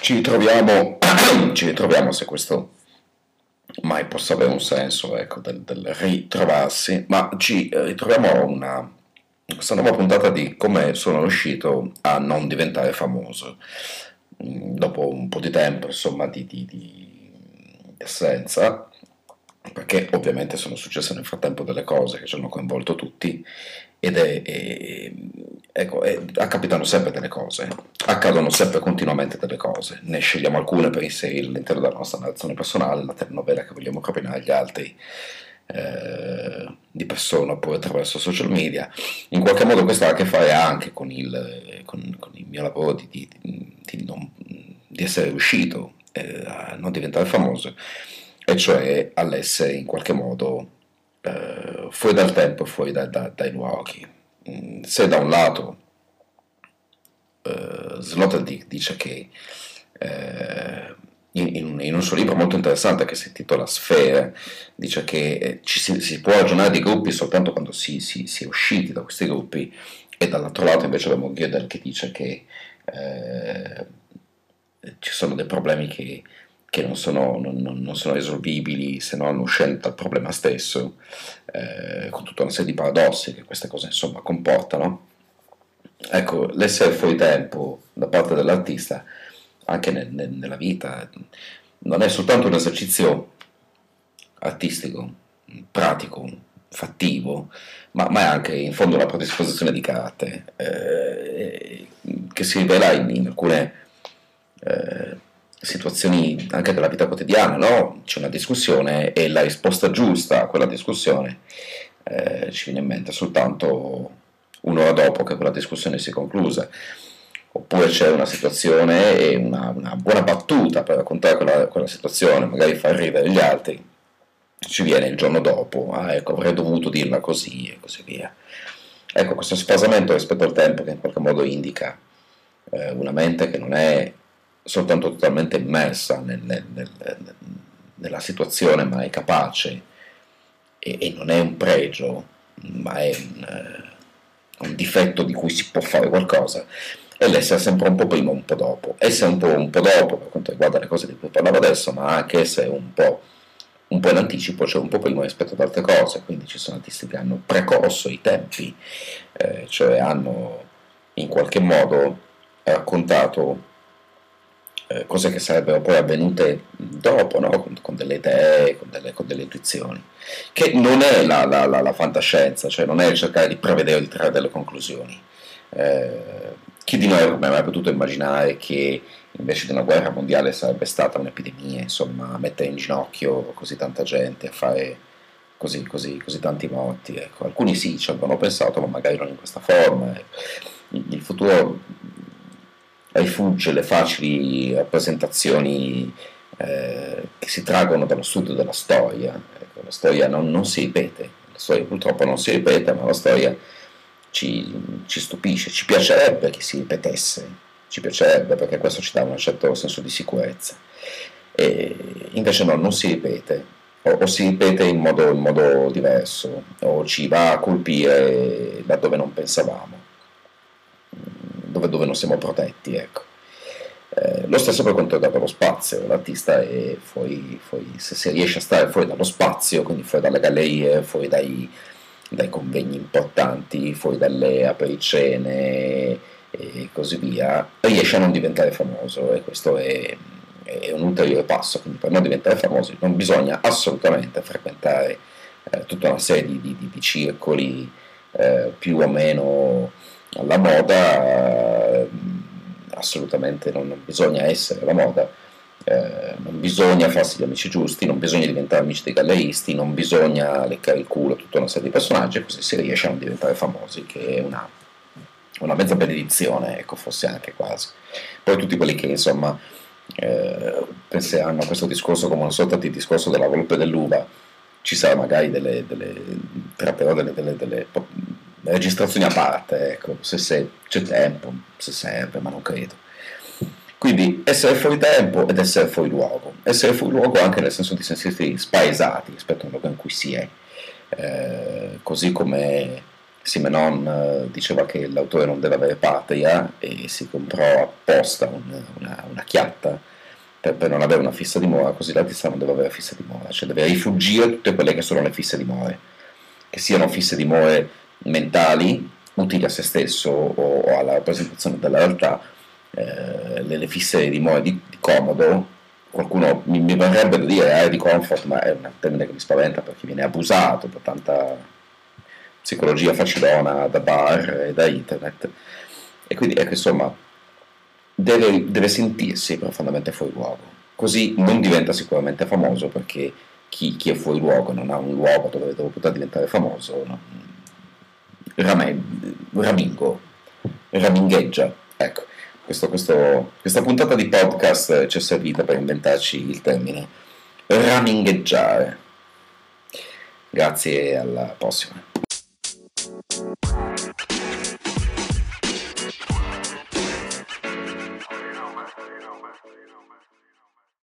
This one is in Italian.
Ci ritroviamo, ci ritroviamo se questo mai possa avere un senso, ecco, del, del ritrovarsi, ma ci eh, ritroviamo a una, questa nuova puntata di come sono riuscito a non diventare famoso. Mm, dopo un po' di tempo, insomma, di, di, di assenza, perché ovviamente sono successe nel frattempo delle cose che ci hanno coinvolto tutti ed è, è, ecco, è, capitano sempre delle cose, accadono sempre continuamente delle cose, ne scegliamo alcune per inserire all'interno della nostra narrazione personale, la telenovela che vogliamo propinare agli altri eh, di persona oppure attraverso social media. In qualche modo questo ha a che fare anche con il, con, con il mio lavoro di, di, di, non, di essere riuscito eh, a non diventare famoso, e cioè all'essere in qualche modo eh, fuori dal tempo e fuori da, da, dai luoghi. Mm, se da un lato eh, Sloterdijk dice che eh, in, in, un suo libro molto interessante che si intitola Sfere, dice che eh, ci si, si, può ragionare di gruppi soltanto quando si, si, si, è usciti da questi gruppi, e dall'altro lato invece abbiamo Gödel che dice che eh, ci sono dei problemi che che non sono, non, non sono risolvibili se non uscendo dal problema stesso, eh, con tutta una serie di paradossi che queste cose insomma comportano. Ecco, l'essere fuori tempo da parte dell'artista, anche nel, nel, nella vita, non è soltanto un esercizio artistico, pratico, fattivo, ma, ma, è anche in fondo una predisposizione di carattere eh, che si rivela in, in alcune eh, situazioni anche della vita quotidiana, no? c'è una discussione e la risposta giusta a quella discussione eh, ci viene in mente soltanto un'ora dopo che quella discussione si è conclusa. Oppure c'è una situazione e una, una buona battuta per raccontare quella, quella, situazione, magari far ridere gli altri, ci viene il giorno dopo, ah ecco avrei dovuto dirla così e così via. Ecco, questo sfasamento rispetto al tempo che in qualche modo indica eh, una mente che non è soltanto totalmente immersa nel, nel, nel, nella situazione, ma è capace, e, e, non è un pregio, ma è un, uh, un, difetto di cui si può fare qualcosa, è l'essere sempre un po' prima, un po' dopo. Essere un po', un po' dopo per quanto riguarda le cose di cui parlavo adesso, ma anche essere un po', un po' in anticipo, cioè un po' prima rispetto ad altre cose, quindi ci sono artisti che hanno precorso i tempi, eh, cioè hanno in qualche modo raccontato eh, cose che sarebbero poi avvenute dopo, no? con, con, delle idee, con delle, con delle, intuizioni, che non è la, la, la, la, fantascienza, cioè non è cercare di prevedere o di trarre delle conclusioni. Eh, chi di noi avrebbe mai potuto immaginare che invece di una guerra mondiale sarebbe stata un'epidemia, insomma, mettere in ginocchio così tanta gente, a fare così, così, così tanti morti. Ecco. Alcuni sì ci avevano pensato, ma magari non in questa forma. Il futuro rifugge le facili rappresentazioni eh, che si traggono dallo studio della storia. Ecco, la storia non, non, si ripete, la storia purtroppo non si ripete, ma la storia ci, ci, stupisce, ci piacerebbe che si ripetesse, ci piacerebbe perché questo ci dà un certo senso di sicurezza. E invece no, non si ripete, o, o si ripete in modo, in modo diverso, o ci va a colpire da dove non pensavamo dove, dove non siamo protetti. Ecco. Eh, lo stesso per quanto riguarda lo spazio, l'artista è fuori, fuori, se si riesce a stare fuori dallo spazio, quindi fuori dalle gallerie, fuori dai, dai convegni importanti, fuori dalle apericene e così via, riesce a non diventare famoso e questo è, è un ulteriore passo, quindi per non diventare famosi non bisogna assolutamente frequentare eh, tutta una serie di, di, di circoli eh, più o meno alla moda, eh, assolutamente non, bisogna essere la moda, eh, non bisogna farsi gli amici giusti, non bisogna diventare amici dei galleristi, non bisogna leccare il culo a tutta una serie di personaggi così si riesce a non diventare famosi, che è una, una mezza benedizione, ecco, forse anche quasi. Poi tutti quelli che insomma eh, penseranno a questo discorso come una sorta di discorso della volpe dell'uva, ci sarà magari delle, delle, delle, delle registrazioni a parte, ecco, se, se c'è tempo, se serve, ma non credo. Quindi essere fuori tempo ed essere fuori luogo. Essere fuori luogo anche nel senso di sentirsi spaesati rispetto al luogo in cui si è. eh, così come Simenon eh, diceva che l'autore non deve avere patria e si comprò apposta un, una, una, chiatta per, per, non avere una fissa dimora, così l'artista non deve avere fissa dimora, cioè deve rifugire tutte quelle che sono le fisse dimore, che siano fisse dimore mentali, utili a se stesso o, alla rappresentazione della realtà, eh, le, le, fisse dimore di, di comodo, qualcuno mi, mi verrebbe da dire eh, di comfort, ma è un termine che mi spaventa perché viene abusato da tanta psicologia facilona da bar e da internet. E quindi ecco, insomma, deve, deve sentirsi profondamente fuori luogo. Così non diventa sicuramente famoso perché chi, chi, è fuori luogo non ha un luogo dove, dove poter diventare famoso, no? Rame, ramingo, ramingheggia. Ecco, questo, questo, questa puntata di podcast ci è servita per inventarci il termine ramingheggiare. Grazie alla prossima.